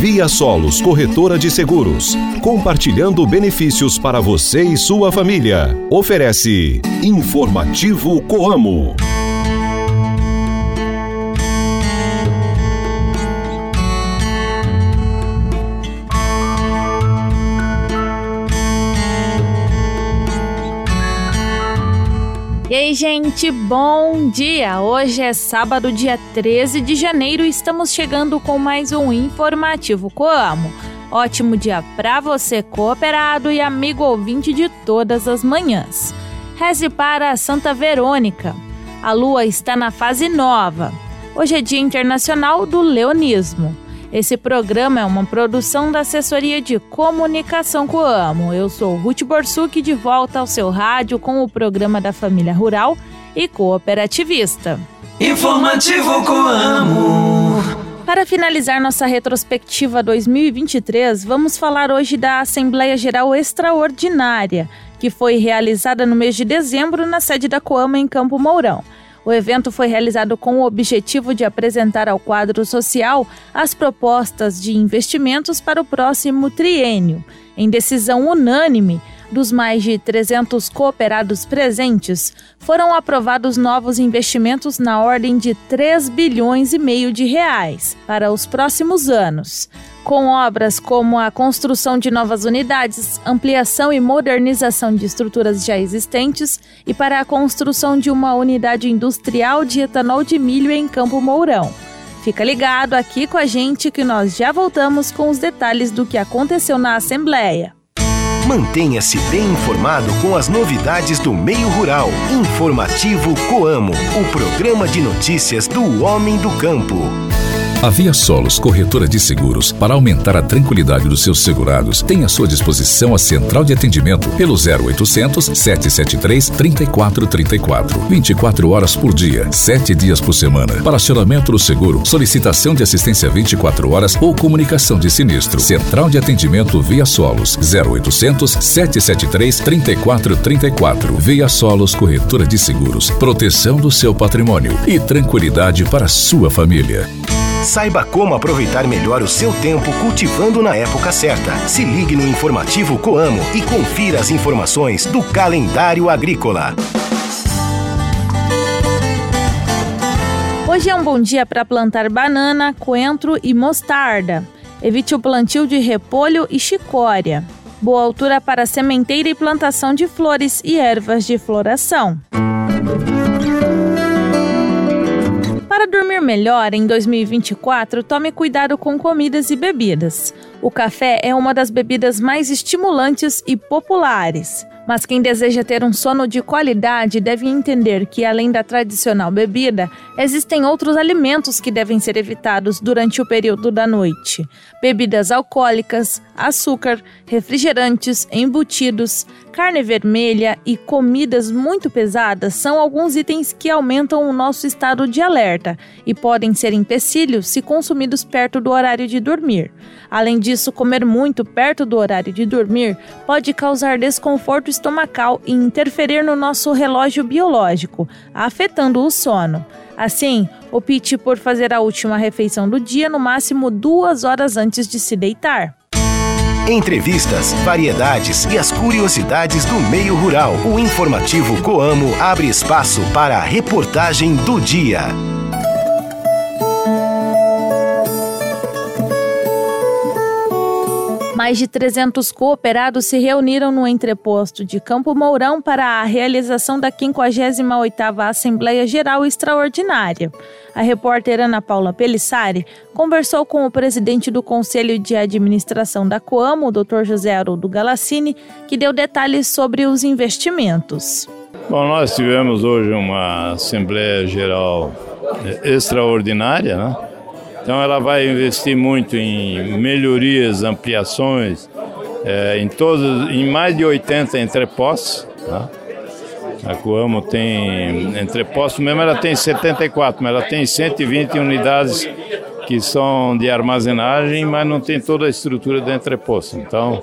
Via Solos Corretora de Seguros, compartilhando benefícios para você e sua família. Oferece Informativo Coamo. Gente, bom dia! Hoje é sábado, dia 13 de janeiro, e estamos chegando com mais um informativo Coamo. Ótimo dia para você, cooperado e amigo ouvinte de todas as manhãs. Reze para Santa Verônica. A lua está na fase nova. Hoje é Dia Internacional do Leonismo. Esse programa é uma produção da Assessoria de Comunicação Coamo. Eu sou Ruth Borsuk, de volta ao seu rádio com o programa da Família Rural e Cooperativista. Informativo Coamo. Para finalizar nossa retrospectiva 2023, vamos falar hoje da Assembleia Geral Extraordinária, que foi realizada no mês de dezembro na sede da Coama em Campo Mourão. O evento foi realizado com o objetivo de apresentar ao quadro social as propostas de investimentos para o próximo triênio. Em decisão unânime, dos mais de 300 cooperados presentes, foram aprovados novos investimentos na ordem de 3 bilhões e meio de reais para os próximos anos com obras como a construção de novas unidades, ampliação e modernização de estruturas já existentes e para a construção de uma unidade industrial de etanol de milho em Campo Mourão. Fica ligado aqui com a gente que nós já voltamos com os detalhes do que aconteceu na Assembleia. Mantenha-se bem informado com as novidades do meio rural. Informativo Coamo, o programa de notícias do homem do campo. A Via Solos Corretora de Seguros, para aumentar a tranquilidade dos seus segurados, tem à sua disposição a central de atendimento pelo 0800 773 3434. 24 horas por dia, 7 dias por semana. Para acionamento do seguro, solicitação de assistência 24 horas ou comunicação de sinistro. Central de atendimento Via Solos 0800 773 3434. Via Solos Corretora de Seguros. Proteção do seu patrimônio e tranquilidade para sua família. Saiba como aproveitar melhor o seu tempo cultivando na época certa. Se ligue no informativo Coamo e confira as informações do calendário agrícola. Hoje é um bom dia para plantar banana, coentro e mostarda. Evite o plantio de repolho e chicória. Boa altura para sementeira e plantação de flores e ervas de floração. Para dormir melhor em 2024, tome cuidado com comidas e bebidas. O café é uma das bebidas mais estimulantes e populares. Mas quem deseja ter um sono de qualidade deve entender que, além da tradicional bebida, existem outros alimentos que devem ser evitados durante o período da noite: bebidas alcoólicas, açúcar, refrigerantes, embutidos, carne vermelha e comidas muito pesadas são alguns itens que aumentam o nosso estado de alerta e podem ser empecilhos se consumidos perto do horário de dormir. Além disso, comer muito perto do horário de dormir pode causar desconforto estomacal e interferir no nosso relógio biológico, afetando o sono. Assim, opte por fazer a última refeição do dia no máximo duas horas antes de se deitar. Entrevistas, variedades e as curiosidades do meio rural. O informativo Coamo abre espaço para a reportagem do dia. Mais de 300 cooperados se reuniram no entreposto de Campo Mourão para a realização da 58ª Assembleia Geral Extraordinária. A repórter Ana Paula Pelissari conversou com o presidente do Conselho de Administração da Coamo, o Dr. José Haroldo Galassini, que deu detalhes sobre os investimentos. Bom, nós tivemos hoje uma Assembleia Geral extraordinária, né? Então ela vai investir muito em melhorias, ampliações, é, em todos, em mais de 80 entrepostos. Tá? A Coamo tem entrepostos, mesmo ela tem 74, mas ela tem 120 unidades que são de armazenagem, mas não tem toda a estrutura de entreposto. Então,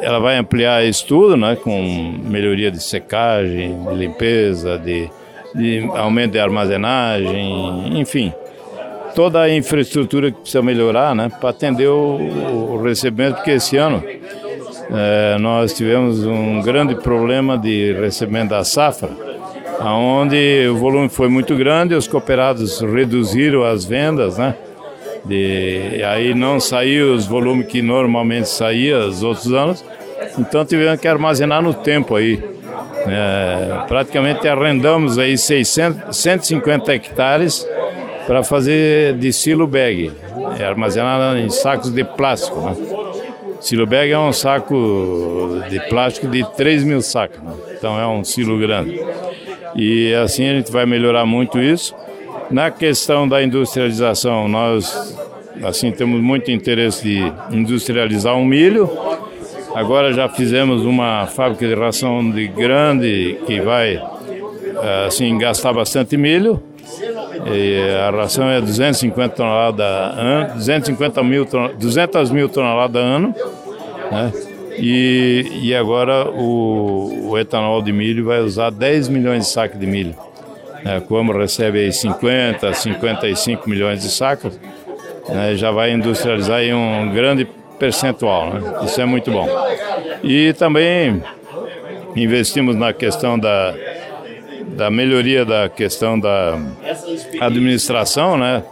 ela vai ampliar isso tudo, né, com melhoria de secagem, de limpeza, de, de aumento de armazenagem, enfim toda a infraestrutura que precisa melhorar, né, para atender o, o, recebimento, porque esse ano é, nós tivemos um grande problema de recebimento da safra, onde o volume foi muito grande, os cooperados reduziram as vendas, né? De, aí não saiu os volumes que normalmente saía os outros anos, então tivemos que armazenar no tempo aí. É, praticamente arrendamos aí 600, 150 hectares para fazer de silo bag, é, armazenado em sacos de plástico. Né? Silo bag é um saco de plástico de 3 mil sacos, né? então é um silo grande. E assim a gente vai melhorar muito isso. Na questão da industrialização, nós assim temos muito interesse de industrializar o um milho. Agora já fizemos uma fábrica de ração de grande que vai assim gastar bastante milho. E a ração é 250 toneladas ano, 250 mil, 200 mil toneladas ano, né? E, e agora o, o, etanol de milho vai usar 10 milhões de sacos de milho. É, como recebe aí 50, 55 milhões de sacos, né, já vai industrializar em um grande percentual. Né? Isso é muito bom. E também investimos na questão da, da melhoria da questão da administração, né?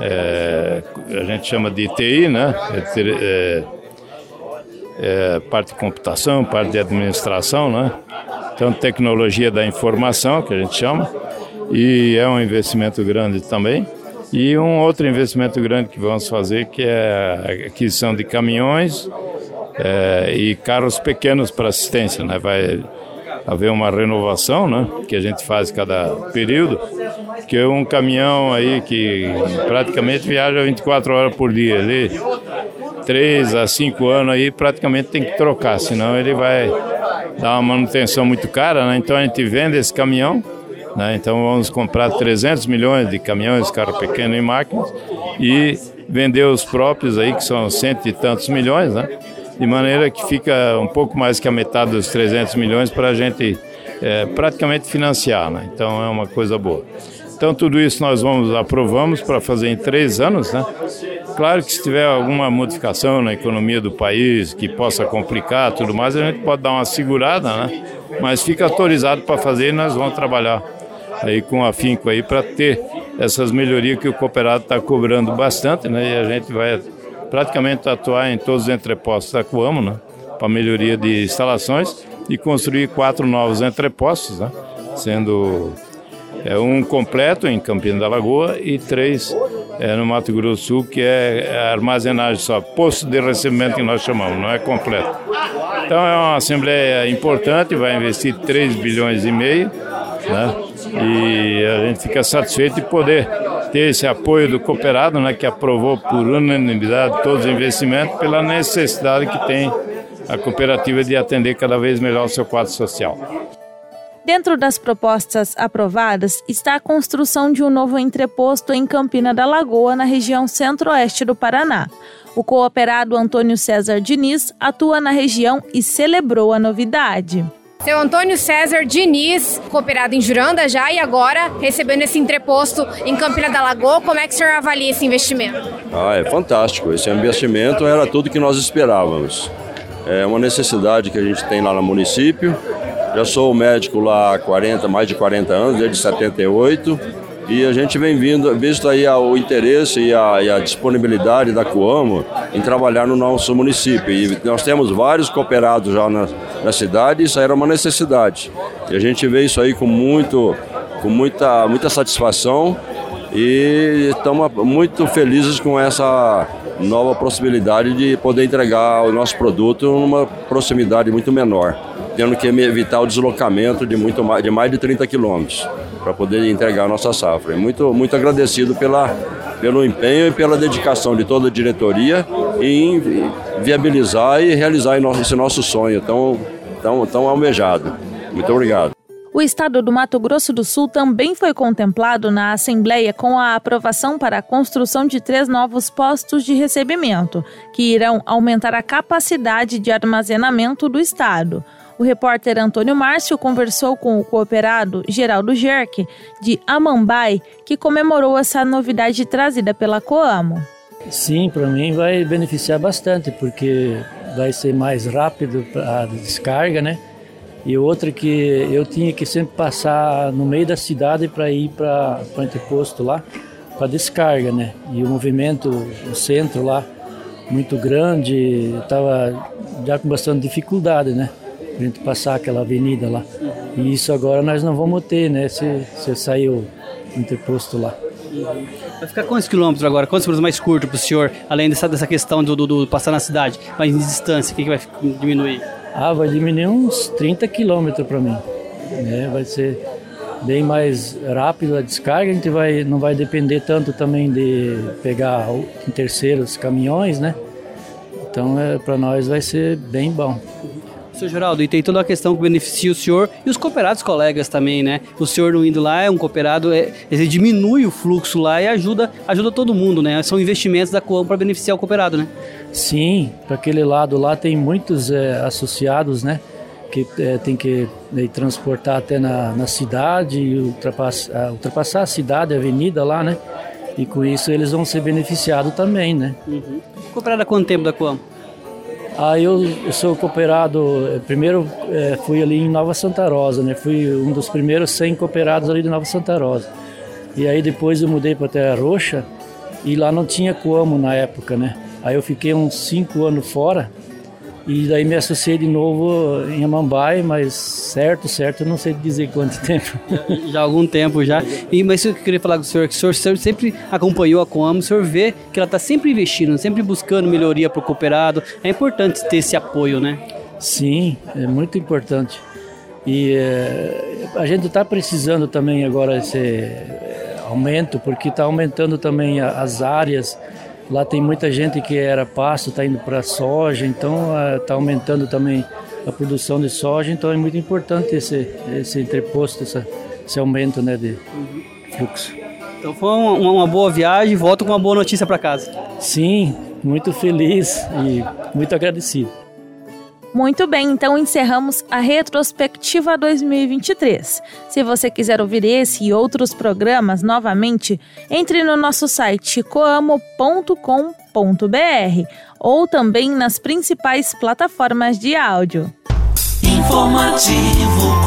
É, a gente chama de TI, né? É, é, é, parte de computação, parte de administração, né? Então, tecnologia da informação, que a gente chama, e é um investimento grande também. E um outro investimento grande que vamos fazer, que é a aquisição de caminhões é, e carros pequenos para assistência, né? Vai haver uma renovação, né? Que a gente faz cada período, que é um caminhão aí que praticamente viaja 24 horas por dia. Ele, 3 a 5 anos aí, praticamente tem que trocar, senão ele vai dar uma manutenção muito cara, né? Então a gente vende esse caminhão, né? Então vamos comprar 300 milhões de caminhões, carro pequeno e máquinas, e vender os próprios aí, que são cento e tantos milhões, né? De maneira que fica um pouco mais que a metade dos 300 milhões para a gente é, praticamente financiar, né? Então é uma coisa boa. Então tudo isso nós vamos aprovamos para fazer em três anos, né? Claro que se tiver alguma modificação na economia do país que possa complicar tudo mais, a gente pode dar uma segurada, né? Mas fica autorizado para fazer e nós vamos trabalhar aí com afinco aí para ter essas melhorias que o cooperado está cobrando bastante, né? E a gente vai praticamente atuar em todos os entrepostos da Coamo, né, para melhoria de instalações e construir quatro novos entrepostos, né, sendo é, um completo em Campina da Lagoa e três é, no Mato Grosso do Sul, que é armazenagem só, posto de recebimento que nós chamamos, não é completo. Então é uma assembleia importante, vai investir 3 bilhões e meio, né? E a gente fica satisfeito de poder ter esse apoio do cooperado, né, que aprovou por unanimidade todos os investimentos, pela necessidade que tem a cooperativa de atender cada vez melhor o seu quadro social. Dentro das propostas aprovadas está a construção de um novo entreposto em Campina da Lagoa, na região centro-oeste do Paraná. O cooperado Antônio César Diniz atua na região e celebrou a novidade. Seu Antônio César Diniz, cooperado em Juranda já e agora recebendo esse entreposto em Campina da Lagoa, como é que o senhor avalia esse investimento? Ah, é fantástico. Esse investimento era tudo que nós esperávamos. É uma necessidade que a gente tem lá no município. Já sou médico lá há 40, mais de 40 anos, desde 78 e a gente vem vindo, visto aí o interesse e a, e a, disponibilidade da Coamo em trabalhar no nosso município. E nós temos vários cooperados já na, na cidade e isso era uma necessidade. E a gente vê isso aí com, muito, com muita, muita satisfação e estamos muito felizes com essa nova possibilidade de poder entregar o nosso produto numa proximidade muito menor, tendo que evitar o deslocamento de, muito mais, de mais de 30 quilômetros para poder entregar a nossa safra. Muito, muito agradecido pela, pelo empenho e pela dedicação de toda a diretoria em viabilizar e realizar esse nosso sonho tão, tão, tão almejado. Muito obrigado. O estado do Mato Grosso do Sul também foi contemplado na Assembleia com a aprovação para a construção de três novos postos de recebimento, que irão aumentar a capacidade de armazenamento do estado. O repórter Antônio Márcio conversou com o cooperado Geraldo Jerk, de Amambai, que comemorou essa novidade trazida pela Coamo. Sim, para mim vai beneficiar bastante, porque vai ser mais rápido a descarga, né? E outra que eu tinha que sempre passar no meio da cidade para ir para o entreposto lá, para descarga, né? E o movimento, o centro lá, muito grande, estava já com bastante dificuldade, né? A gente passar aquela avenida lá. E isso agora nós não vamos ter, né? Se, se sair o interposto lá. Vai ficar quantos quilômetros agora? Quantos quilômetros mais curto para o senhor, além dessa, dessa questão do, do, do, passar na cidade, mais em distância, o que, que vai diminuir? Ah, vai diminuir uns 30 quilômetros para mim. Né? Vai ser bem mais rápido a descarga, a gente vai, não vai depender tanto também de pegar em terceiros caminhões, né? Então é, para nós vai ser bem bom. Seu Geraldo, e tem toda a questão que beneficia o senhor e os cooperados colegas também, né? O senhor não indo lá é um cooperado, é, ele diminui o fluxo lá e ajuda, ajuda todo mundo, né? São investimentos da Coam para beneficiar o cooperado, né? Sim, para aquele lado lá tem muitos é, associados, né? Que é, tem que né, transportar até na, na cidade ultrapassar, ultrapassar a cidade, a avenida lá, né? E com isso eles vão ser beneficiados também, né? Uhum. Cooperado há quanto tempo da Coam? Ah, eu, eu sou cooperado, eh, primeiro é, fui ali em Nova Santa Rosa, né? Fui um dos primeiros 100 cooperados ali de Nova Santa Rosa. E aí depois eu mudei para Terra Roxa e lá não tinha como na época, né? Aí eu fiquei uns 5 anos fora e daí me associei de novo em Amambai, mas certo, certo, não sei dizer quanto tempo. Já há algum tempo já. E, mas eu queria falar com o senhor, que o senhor sempre acompanhou a Coamo, o senhor vê que ela está sempre investindo, sempre buscando melhoria para o cooperado. É importante ter esse apoio, né? Sim, é muito importante. E é, a gente está precisando também agora esse eh, aumento, porque está aumentando também as áreas Lá tem muita gente que era pasto, está indo para soja, então está aumentando também a produção de soja, então é muito importante esse, esse entreposto, essa, esse aumento né, de fluxo. Então foi uma, uma boa viagem, volto com uma boa notícia para casa. Sim, muito feliz e muito agradecido. Muito bem, então encerramos a retrospectiva 2023. Se você quiser ouvir esse e outros programas novamente, entre no nosso site coamo.com.br ou também nas principais plataformas de áudio. Informativo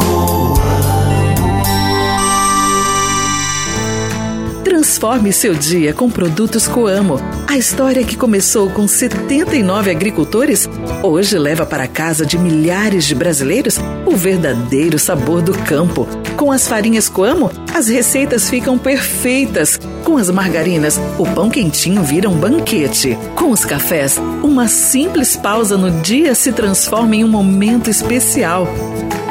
Transforme seu dia com produtos Coamo. A história que começou com 79 agricultores, hoje leva para casa de milhares de brasileiros o verdadeiro sabor do campo. Com as farinhas Coamo, as receitas ficam perfeitas. Com as margarinas, o pão quentinho vira um banquete. Com os cafés, uma simples pausa no dia se transforma em um momento especial.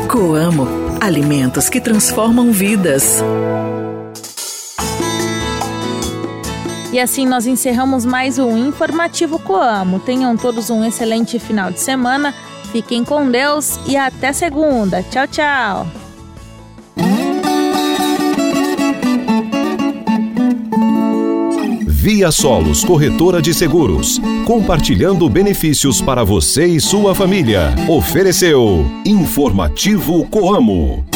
Coamo, alimentos que transformam vidas. E assim nós encerramos mais um Informativo Coamo. Tenham todos um excelente final de semana. Fiquem com Deus e até segunda. Tchau, tchau. Via Solos Corretora de Seguros. Compartilhando benefícios para você e sua família. Ofereceu Informativo Coamo.